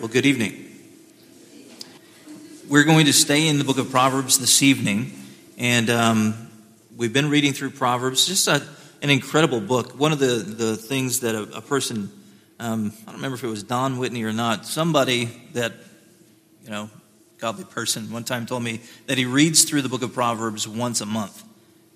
Well, good evening. We're going to stay in the book of Proverbs this evening, and um, we've been reading through Proverbs. Just a, an incredible book. One of the, the things that a, a person, um, I don't remember if it was Don Whitney or not, somebody that, you know, godly person, one time told me that he reads through the book of Proverbs once a month.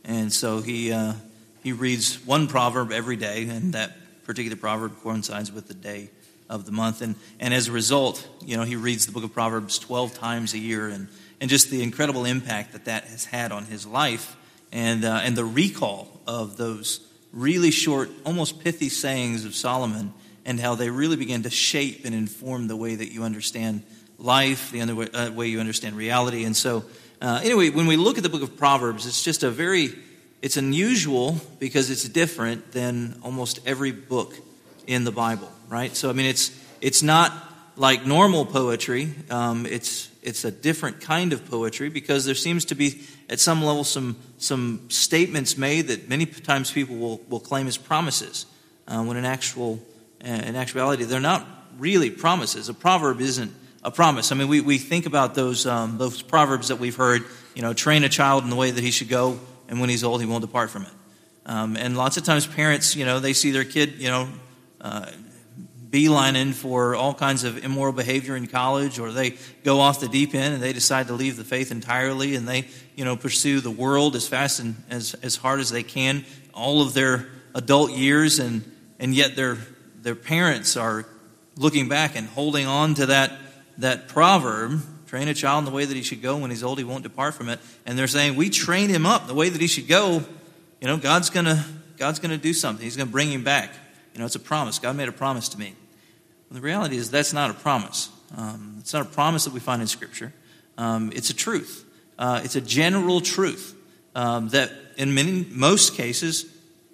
And so he, uh, he reads one proverb every day, and that particular proverb coincides with the day of the month. And, and as a result, you know, he reads the book of Proverbs 12 times a year and, and just the incredible impact that that has had on his life and, uh, and the recall of those really short, almost pithy sayings of Solomon and how they really begin to shape and inform the way that you understand life, the uh, way you understand reality. And so, uh, anyway, when we look at the book of Proverbs, it's just a very, it's unusual because it's different than almost every book in the Bible right? So I mean, it's it's not like normal poetry. Um, it's it's a different kind of poetry because there seems to be at some level some some statements made that many times people will, will claim as promises uh, when in actual uh, in actuality they're not really promises. A proverb isn't a promise. I mean, we, we think about those um, those proverbs that we've heard. You know, train a child in the way that he should go, and when he's old, he won't depart from it. Um, and lots of times, parents, you know, they see their kid, you know, uh, beelining for all kinds of immoral behavior in college, or they go off the deep end and they decide to leave the faith entirely and they, you know, pursue the world as fast and as, as hard as they can all of their adult years, and, and yet their, their parents are looking back and holding on to that, that proverb train a child in the way that he should go. When he's old he won't depart from it. And they're saying we train him up the way that he should go. You know god's gonna god's gonna do something. He's gonna bring him back you know it's a promise god made a promise to me the reality is that's not a promise. Um, it's not a promise that we find in Scripture. Um, it's a truth. Uh, it's a general truth um, that, in many most cases,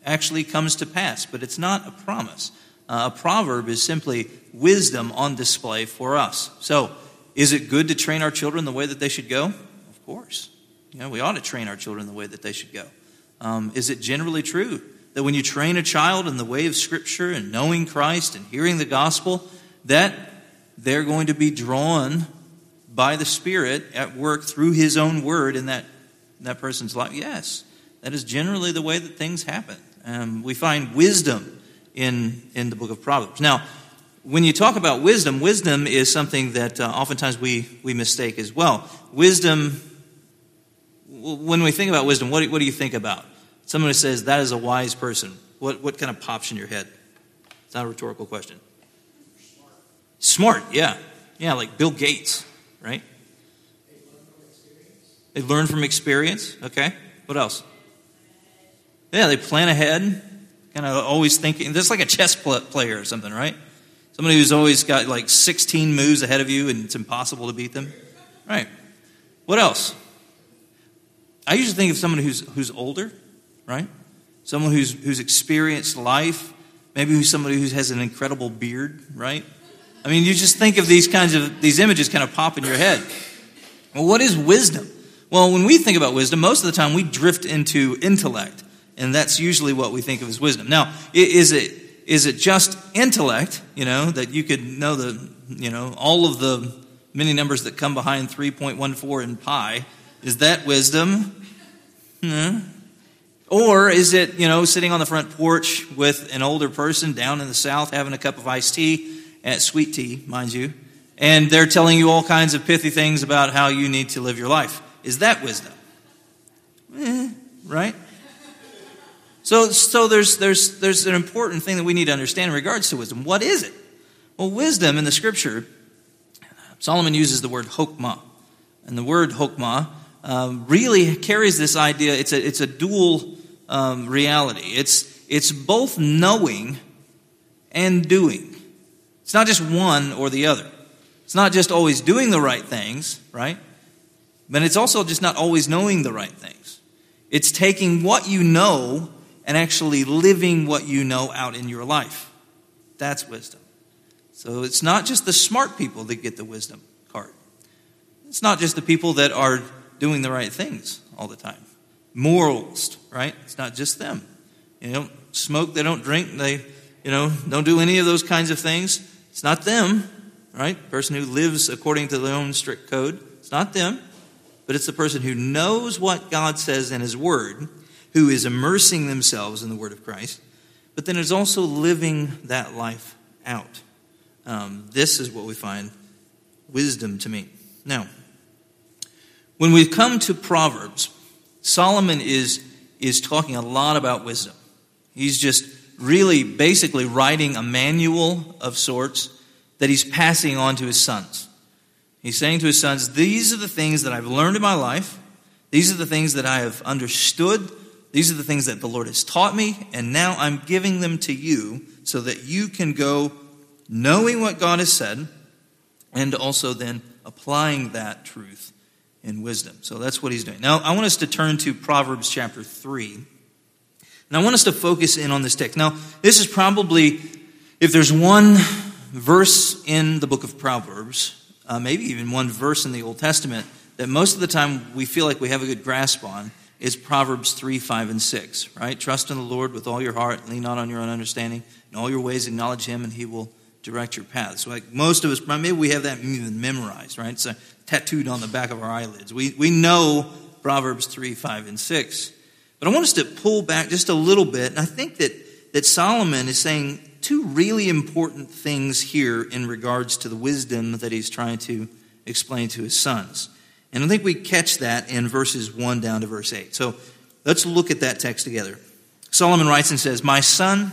actually comes to pass, but it's not a promise. Uh, a proverb is simply wisdom on display for us. So, is it good to train our children the way that they should go? Of course. You know, we ought to train our children the way that they should go. Um, is it generally true that when you train a child in the way of Scripture and knowing Christ and hearing the gospel, that they're going to be drawn by the Spirit at work through His own word in that, in that person's life? Yes, that is generally the way that things happen. Um, we find wisdom in, in the book of Proverbs. Now, when you talk about wisdom, wisdom is something that uh, oftentimes we, we mistake as well. Wisdom, when we think about wisdom, what what do you think about? Someone who says that is a wise person, what, what kind of pops in your head? It's not a rhetorical question. Smart. Yeah. Yeah, like Bill Gates, right? They learn from experience. Okay. What else? Yeah, they plan ahead, kind of always thinking. Just like a chess player or something, right? Somebody who's always got like 16 moves ahead of you and it's impossible to beat them. Right. What else? I usually think of someone who's, who's older right? Someone who's, who's experienced life, maybe who's somebody who has an incredible beard, right? I mean, you just think of these kinds of, these images kind of pop in your head. Well, what is wisdom? Well, when we think about wisdom, most of the time we drift into intellect, and that's usually what we think of as wisdom. Now, is it, is it just intellect, you know, that you could know the, you know, all of the many numbers that come behind 3.14 in pi? Is that wisdom? Or is it, you know, sitting on the front porch with an older person down in the South having a cup of iced tea, at eh, sweet tea, mind you, and they're telling you all kinds of pithy things about how you need to live your life? Is that wisdom? Eh, right? So, so there's, there's, there's an important thing that we need to understand in regards to wisdom. What is it? Well, wisdom in the scripture, Solomon uses the word hokmah. And the word hokmah um, really carries this idea, it's a, it's a dual um, reality. It's, it's both knowing and doing. It's not just one or the other. It's not just always doing the right things, right? But it's also just not always knowing the right things. It's taking what you know and actually living what you know out in your life. That's wisdom. So it's not just the smart people that get the wisdom card. It's not just the people that are doing the right things all the time morals, right? It's not just them. They don't smoke, they don't drink, they, you know, don't do any of those kinds of things. It's not them. right? person who lives according to their own strict code. It's not them, but it's the person who knows what God says in His Word, who is immersing themselves in the Word of Christ, but then is also living that life out. Um, this is what we find wisdom to me. Now, when we come to Proverbs, Solomon is, is talking a lot about wisdom. He's just really basically writing a manual of sorts that he's passing on to his sons. He's saying to his sons, These are the things that I've learned in my life. These are the things that I have understood. These are the things that the Lord has taught me. And now I'm giving them to you so that you can go knowing what God has said and also then applying that truth in wisdom. So that's what he's doing. Now, I want us to turn to Proverbs chapter 3. And I want us to focus in on this text. Now, this is probably, if there's one verse in the book of Proverbs, uh, maybe even one verse in the Old Testament, that most of the time we feel like we have a good grasp on, is Proverbs 3, 5, and 6, right? Trust in the Lord with all your heart, lean not on your own understanding. In all your ways, acknowledge Him, and He will direct your paths. So like most of us, maybe we have that even memorized, right? It's uh, tattooed on the back of our eyelids. We, we know Proverbs 3, 5, and 6. But I want us to pull back just a little bit. And I think that, that Solomon is saying two really important things here in regards to the wisdom that he's trying to explain to his sons. And I think we catch that in verses 1 down to verse 8. So let's look at that text together. Solomon writes and says, My son,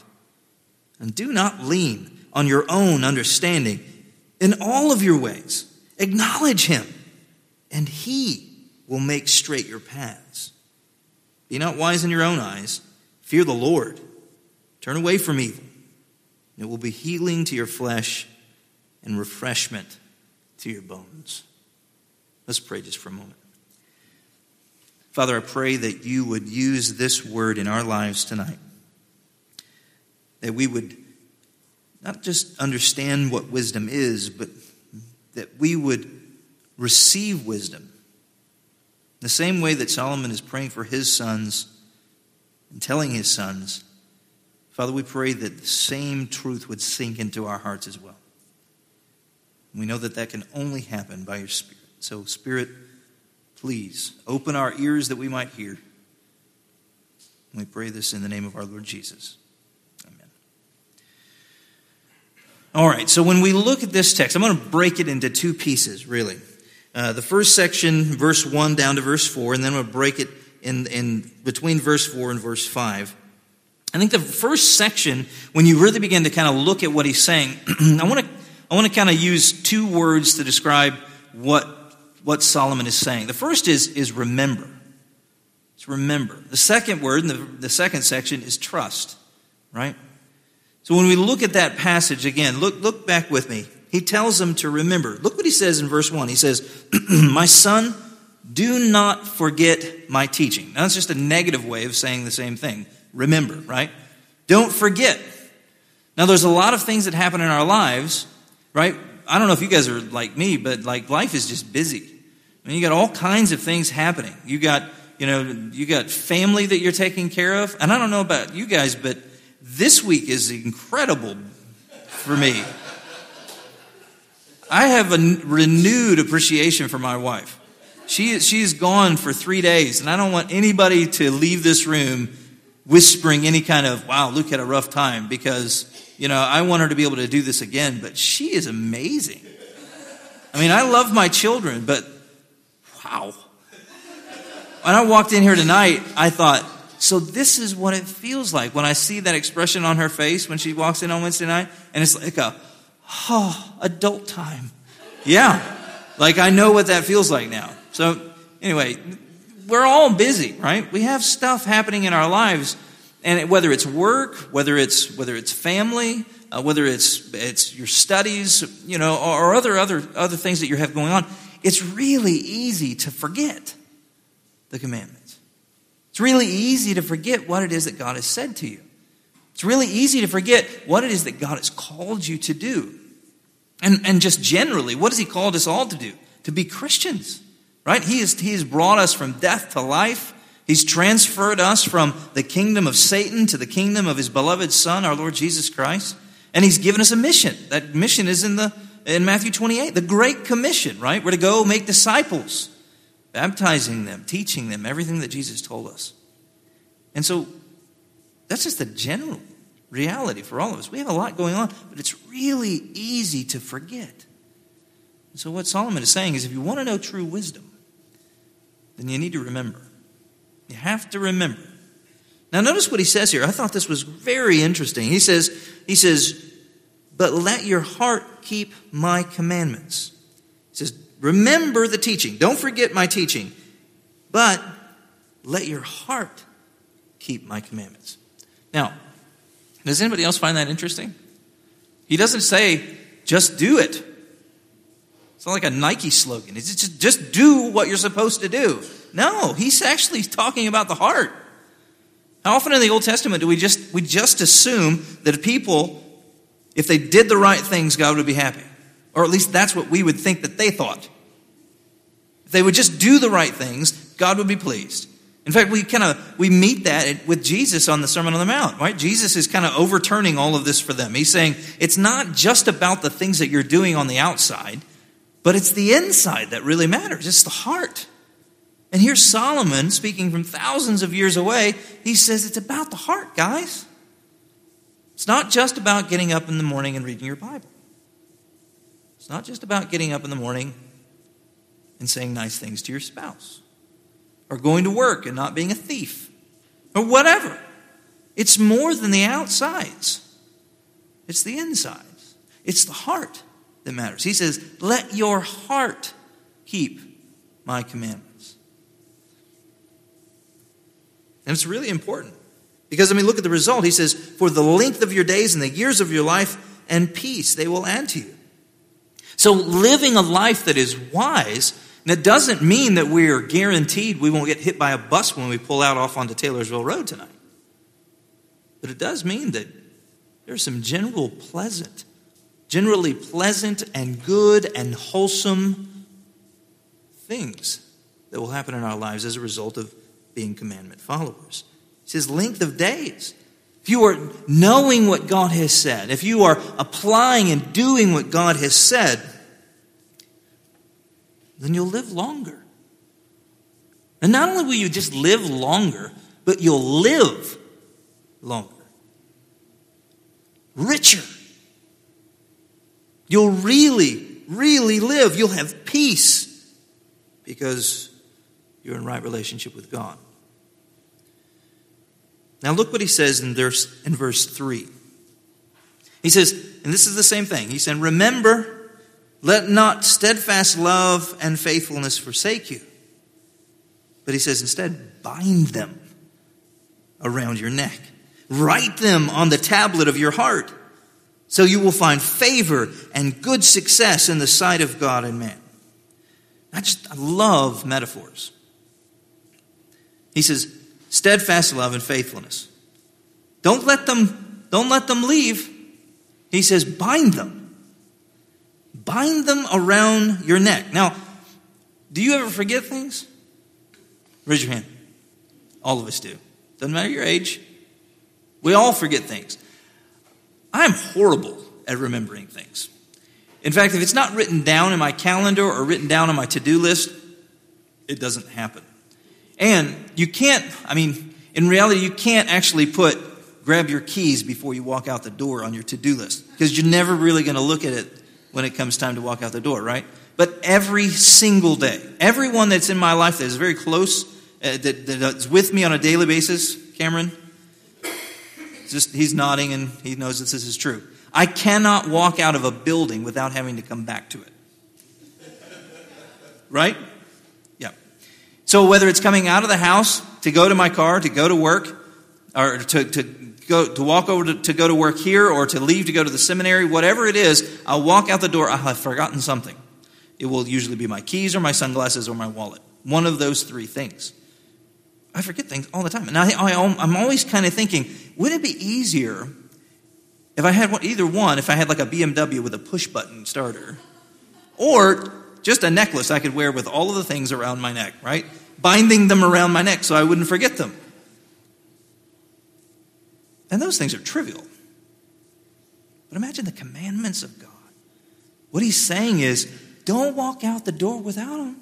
and do not lean on your own understanding. In all of your ways, acknowledge him, and he will make straight your paths. Be not wise in your own eyes. Fear the Lord. Turn away from evil. It will be healing to your flesh and refreshment to your bones. Let's pray just for a moment. Father, I pray that you would use this word in our lives tonight that we would not just understand what wisdom is, but that we would receive wisdom. The same way that Solomon is praying for his sons and telling his sons, Father, we pray that the same truth would sink into our hearts as well. We know that that can only happen by your Spirit. So, Spirit, please open our ears that we might hear. We pray this in the name of our Lord Jesus. All right, so when we look at this text, I'm going to break it into two pieces, really. Uh, the first section, verse 1 down to verse 4, and then I'm going to break it in, in between verse 4 and verse 5. I think the first section, when you really begin to kind of look at what he's saying, I want to I want to kind of use two words to describe what what Solomon is saying. The first is is remember. It's remember. The second word in the, the second section is trust, right? So when we look at that passage again, look, look back with me. He tells them to remember. Look what he says in verse 1. He says, My son, do not forget my teaching. Now, that's just a negative way of saying the same thing. Remember, right? Don't forget. Now, there's a lot of things that happen in our lives, right? I don't know if you guys are like me, but like life is just busy. I mean, you got all kinds of things happening. You got, you know, you got family that you're taking care of. And I don't know about you guys, but this week is incredible for me. I have a renewed appreciation for my wife. She, she's gone for three days, and I don't want anybody to leave this room whispering any kind of, wow, Luke had a rough time, because, you know, I want her to be able to do this again, but she is amazing. I mean, I love my children, but wow. When I walked in here tonight, I thought, so this is what it feels like when I see that expression on her face when she walks in on Wednesday night, and it's like a, oh, adult time. Yeah, like I know what that feels like now. So anyway, we're all busy, right? We have stuff happening in our lives, and whether it's work, whether it's whether it's family, uh, whether it's, it's your studies, you know, or other, other, other things that you have going on, it's really easy to forget the commandments. Really easy to forget what it is that God has said to you. It's really easy to forget what it is that God has called you to do. And, and just generally, what has He called us all to do? To be Christians, right? He, is, he has brought us from death to life. He's transferred us from the kingdom of Satan to the kingdom of His beloved Son, our Lord Jesus Christ. And He's given us a mission. That mission is in, the, in Matthew 28, the Great Commission, right? We're to go make disciples, baptizing them, teaching them everything that Jesus told us. And so that's just the general reality for all of us. We have a lot going on, but it's really easy to forget. And so, what Solomon is saying is if you want to know true wisdom, then you need to remember. You have to remember. Now, notice what he says here. I thought this was very interesting. He says, he says, but let your heart keep my commandments. He says, remember the teaching. Don't forget my teaching, but let your heart keep my commandments. Now, does anybody else find that interesting? He doesn't say, just do it. It's not like a Nike slogan. It's just, just do what you're supposed to do. No, he's actually talking about the heart. How often in the Old Testament do we just, we just assume that people, if they did the right things, God would be happy? Or at least that's what we would think that they thought. If they would just do the right things, God would be pleased. In fact, we kind of we meet that with Jesus on the Sermon on the Mount, right? Jesus is kind of overturning all of this for them. He's saying it's not just about the things that you're doing on the outside, but it's the inside that really matters. It's the heart. And here's Solomon speaking from thousands of years away. He says it's about the heart, guys. It's not just about getting up in the morning and reading your Bible. It's not just about getting up in the morning and saying nice things to your spouse or going to work and not being a thief or whatever. It's more than the outsides, it's the insides, it's the heart that matters. He says, Let your heart keep my commandments. And it's really important because, I mean, look at the result. He says, For the length of your days and the years of your life and peace they will add to you. So, living a life that is wise that doesn't mean that we are guaranteed we won't get hit by a bus when we pull out off onto Taylorsville Road tonight. But it does mean that there's some general pleasant, generally pleasant and good and wholesome things that will happen in our lives as a result of being commandment followers. Says, length of days. If you are knowing what God has said, if you are applying and doing what God has said, then you'll live longer. And not only will you just live longer, but you'll live longer. Richer. You'll really, really live. You'll have peace because you're in right relationship with God. Now look what he says in verse, in verse 3. He says, and this is the same thing. He said, Remember let not steadfast love and faithfulness forsake you. But he says instead, bind them around your neck. Write them on the tablet of your heart, so you will find favor and good success in the sight of God and man. I just I love metaphors. He says, steadfast love and faithfulness. Don't let them, don't let them leave. He says, bind them bind them around your neck. Now, do you ever forget things? Raise your hand. All of us do. Doesn't matter your age. We all forget things. I'm horrible at remembering things. In fact, if it's not written down in my calendar or written down on my to do list, it doesn't happen. And you can't, I mean, in reality, you can't actually put grab your keys before you walk out the door on your to do list because you're never really going to look at it when it comes time to walk out the door, right? But every single day, everyone that's in my life that is very close, uh, that, that's with me on a daily basis, Cameron, just he's nodding and he knows that this is true. I cannot walk out of a building without having to come back to it. Right? So whether it's coming out of the house to go to my car, to go to work, or to, to go to walk over to, to go to work here or to leave to go to the seminary, whatever it is, I'll walk out the door. I have forgotten something. It will usually be my keys or my sunglasses or my wallet. One of those three things. I forget things all the time. And I, I'm always kind of thinking, would it be easier if I had one, either one, if I had like a BMW with a push button starter, or just a necklace I could wear with all of the things around my neck, right? Binding them around my neck so I wouldn't forget them. And those things are trivial. But imagine the commandments of God. What he's saying is don't walk out the door without them.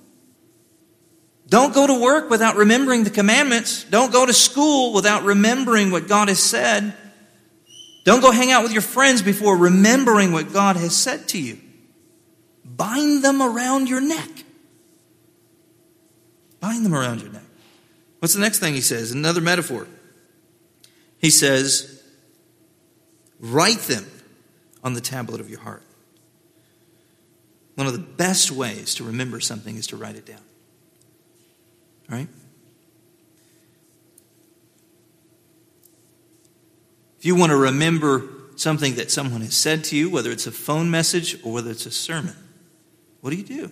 Don't go to work without remembering the commandments. Don't go to school without remembering what God has said. Don't go hang out with your friends before remembering what God has said to you. Bind them around your neck. Bind them around your neck. What's the next thing he says? Another metaphor. He says, Write them on the tablet of your heart. One of the best ways to remember something is to write it down. All right? If you want to remember something that someone has said to you, whether it's a phone message or whether it's a sermon, what do you do?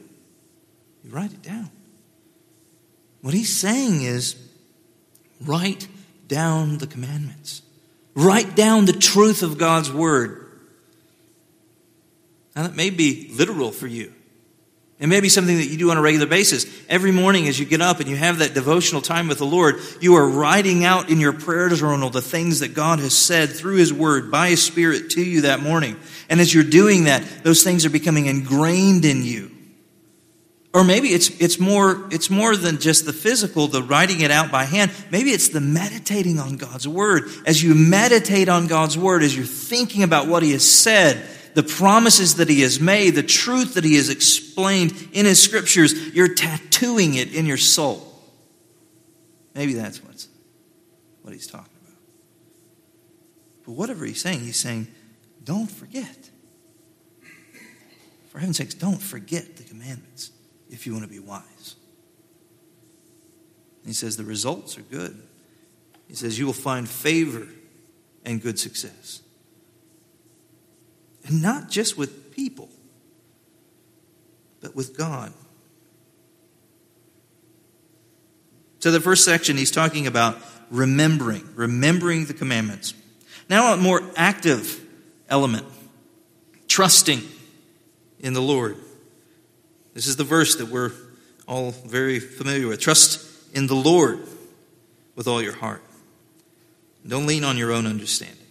You write it down. What he's saying is write down the commandments, write down the truth of God's word. Now, that may be literal for you. It may be something that you do on a regular basis. Every morning as you get up and you have that devotional time with the Lord, you are writing out in your prayer journal the things that God has said through His Word, by His Spirit to you that morning. And as you're doing that, those things are becoming ingrained in you. Or maybe it's, it's, more, it's more than just the physical, the writing it out by hand. Maybe it's the meditating on God's Word. As you meditate on God's Word, as you're thinking about what He has said, the promises that he has made, the truth that he has explained in his scriptures, you're tattooing it in your soul. Maybe that's what's, what he's talking about. But whatever he's saying, he's saying, don't forget. For heaven's sakes, don't forget the commandments if you want to be wise. he says the results are good. He says you will find favor and good success. And not just with people, but with God. So, the first section, he's talking about remembering, remembering the commandments. Now, a more active element trusting in the Lord. This is the verse that we're all very familiar with. Trust in the Lord with all your heart. Don't lean on your own understanding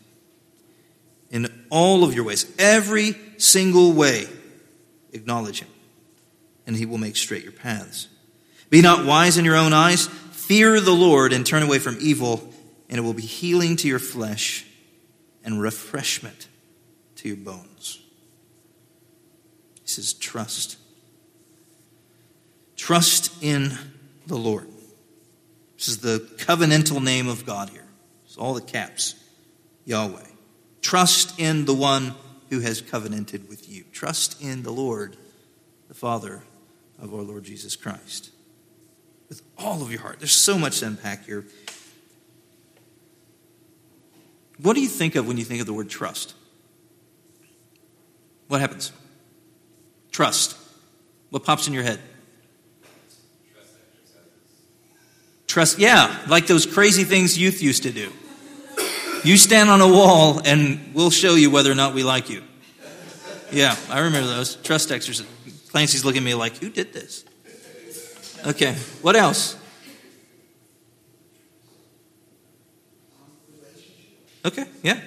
in all of your ways, every single way, acknowledge him, and he will make straight your paths. Be not wise in your own eyes. Fear the Lord and turn away from evil, and it will be healing to your flesh and refreshment to your bones. He says, Trust. Trust in the Lord. This is the covenantal name of God here. It's all the caps Yahweh. Trust in the one who has covenanted with you. Trust in the Lord, the Father of our Lord Jesus Christ. With all of your heart. There's so much to unpack here. What do you think of when you think of the word trust? What happens? Trust. What pops in your head? Trust, yeah, like those crazy things youth used to do. You stand on a wall and we'll show you whether or not we like you. Yeah, I remember those. Trust exercise. Clancy's looking at me like, who did this? Okay, what else? Okay, yeah.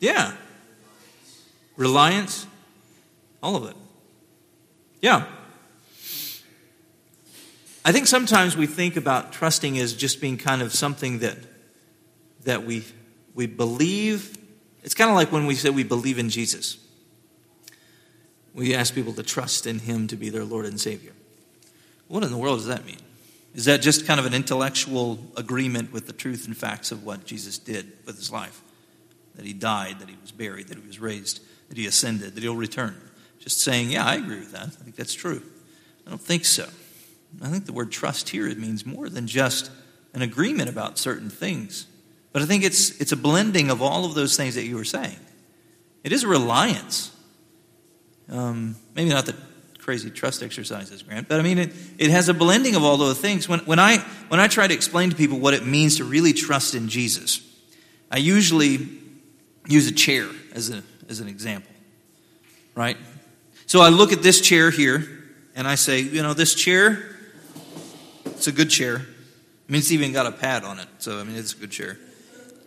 Yeah. Reliance, all of it. Yeah. I think sometimes we think about trusting as just being kind of something that that we we believe. It's kind of like when we say we believe in Jesus. We ask people to trust in him to be their Lord and Savior. What in the world does that mean? Is that just kind of an intellectual agreement with the truth and facts of what Jesus did with his life? That he died, that he was buried, that he was raised, that he ascended, that he'll return. Just saying, yeah, I agree with that. I think that's true. I don't think so. I think the word trust here it means more than just an agreement about certain things. But I think it's, it's a blending of all of those things that you were saying. It is a reliance. Um, maybe not the crazy trust exercises, Grant, but I mean, it, it has a blending of all those things. When, when, I, when I try to explain to people what it means to really trust in Jesus, I usually use a chair as, a, as an example, right? So I look at this chair here and I say, you know, this chair, it's a good chair. I mean, it's even got a pad on it, so I mean, it's a good chair.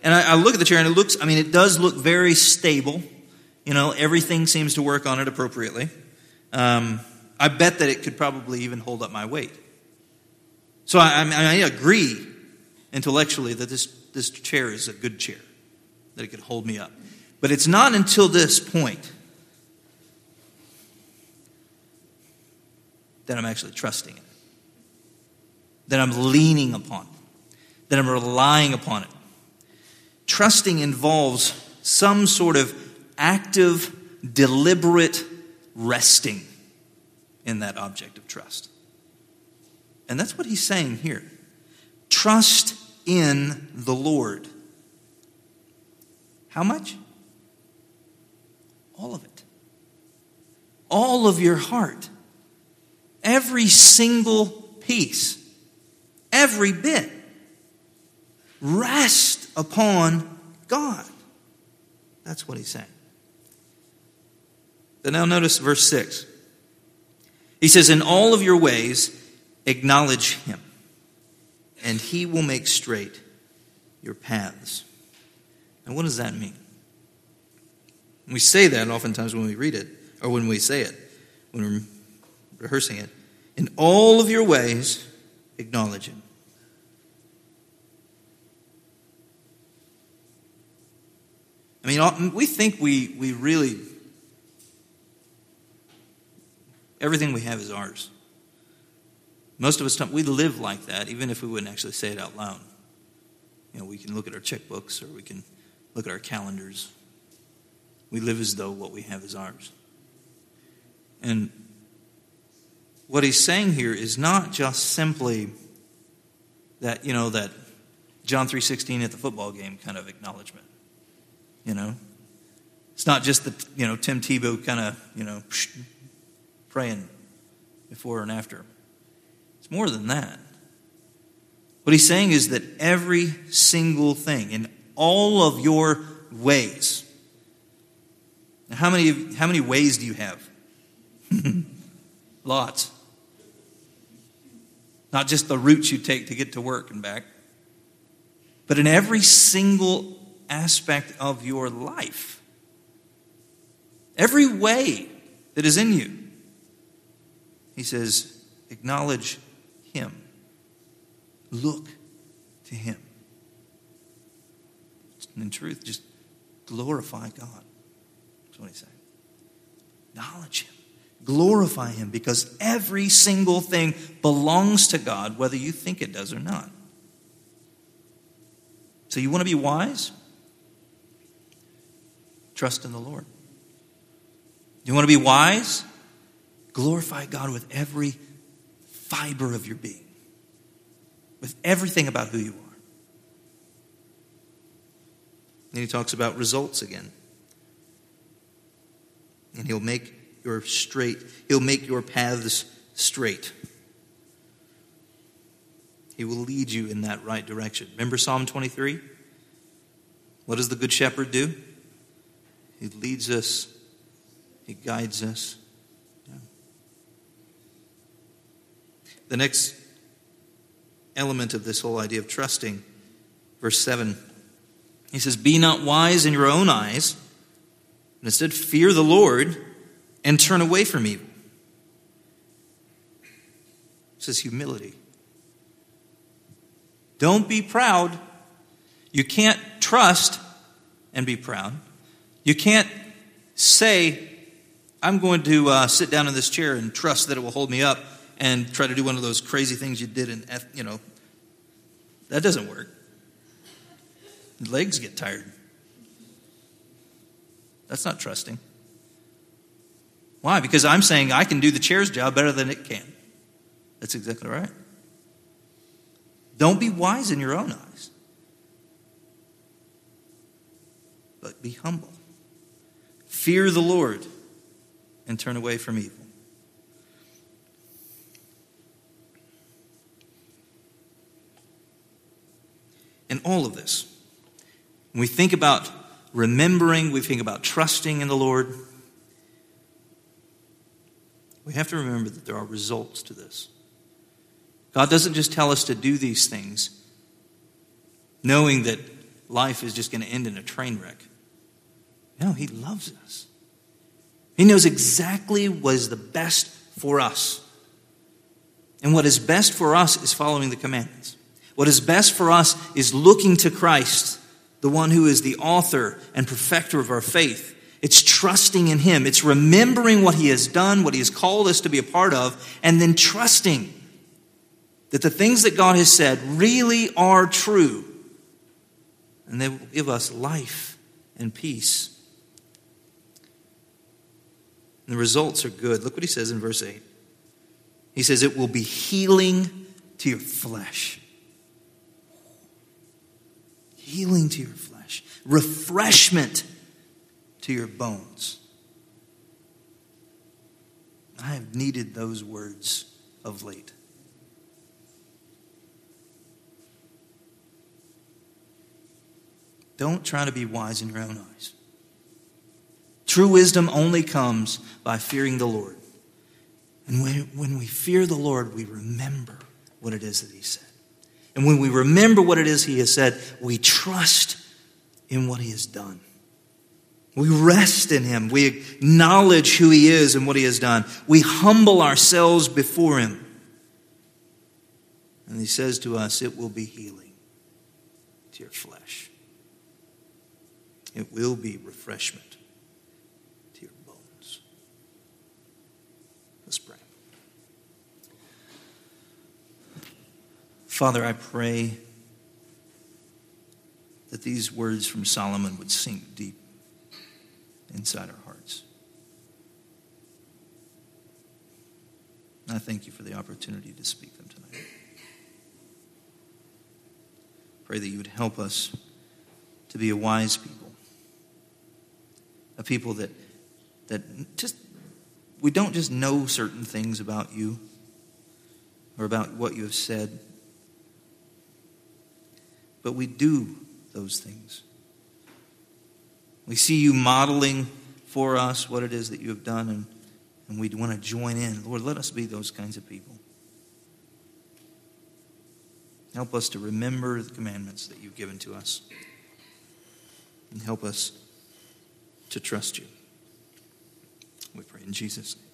And I, I look at the chair and it looks, I mean, it does look very stable. You know, everything seems to work on it appropriately. Um, I bet that it could probably even hold up my weight. So I, I, mean, I agree intellectually that this, this chair is a good chair, that it could hold me up. But it's not until this point that I'm actually trusting it, that I'm leaning upon that I'm relying upon it. Trusting involves some sort of active, deliberate resting in that object of trust. And that's what he's saying here. Trust in the Lord. How much? All of it. All of your heart. Every single piece. Every bit. Rest upon God. That's what he's saying. But now notice verse 6. He says, In all of your ways, acknowledge him, and he will make straight your paths. And what does that mean? We say that oftentimes when we read it, or when we say it, when we're rehearsing it. In all of your ways, acknowledge him. I mean, we think we, we really, everything we have is ours. Most of us, we live like that, even if we wouldn't actually say it out loud. You know, we can look at our checkbooks or we can look at our calendars. We live as though what we have is ours. And what he's saying here is not just simply that, you know, that John 3:16 at the football game kind of acknowledgement. You know, it's not just the you know Tim Tebow kind of you know praying before and after. It's more than that. What he's saying is that every single thing in all of your ways. Now, how many how many ways do you have? Lots. Not just the routes you take to get to work and back, but in every single aspect of your life. Every way that is in you. He says, acknowledge Him. Look to Him. And In truth, just glorify God. That's what He's saying. Acknowledge Him. Glorify Him because every single thing belongs to God, whether you think it does or not. So, you want to be wise? Trust in the Lord. You want to be wise? Glorify God with every fiber of your being, with everything about who you are. Then he talks about results again. And he'll make your straight, he'll make your paths straight. He will lead you in that right direction. Remember Psalm 23? What does the Good Shepherd do? He leads us, He guides us. Yeah. The next element of this whole idea of trusting, verse 7, he says, Be not wise in your own eyes, but instead fear the Lord and turn away from evil. This is humility. Don't be proud. You can't trust and be proud. You can't say, I'm going to uh, sit down in this chair and trust that it will hold me up and try to do one of those crazy things you did in, you know, that doesn't work. Legs get tired. That's not trusting. Why? Because I'm saying I can do the chair's job better than it can. That's exactly right. Don't be wise in your own eyes, but be humble. Fear the Lord and turn away from evil. And all of this, when we think about remembering, we think about trusting in the Lord, we have to remember that there are results to this. God doesn't just tell us to do these things knowing that life is just going to end in a train wreck. No, He loves us. He knows exactly what is the best for us. And what is best for us is following the commandments. What is best for us is looking to Christ, the one who is the author and perfecter of our faith. It's trusting in Him. It's remembering what He has done, what He has called us to be a part of, and then trusting that the things that God has said really are true. And they will give us life and peace. And the results are good. Look what he says in verse 8. He says, It will be healing to your flesh. Healing to your flesh. Refreshment to your bones. I have needed those words of late. Don't try to be wise in your own eyes. True wisdom only comes by fearing the Lord. And when, when we fear the Lord, we remember what it is that He said. And when we remember what it is He has said, we trust in what He has done. We rest in Him. We acknowledge who He is and what He has done. We humble ourselves before Him. And He says to us, It will be healing to your flesh, it will be refreshment to your bones. Let's pray. Father, I pray that these words from Solomon would sink deep inside our hearts. I thank you for the opportunity to speak them tonight. Pray that you would help us to be a wise people, a people that, that just we don't just know certain things about you or about what you have said, but we do those things. We see you modeling for us what it is that you have done, and, and we want to join in. Lord, let us be those kinds of people. Help us to remember the commandments that you've given to us, and help us to trust you. We pray in Jesus' name.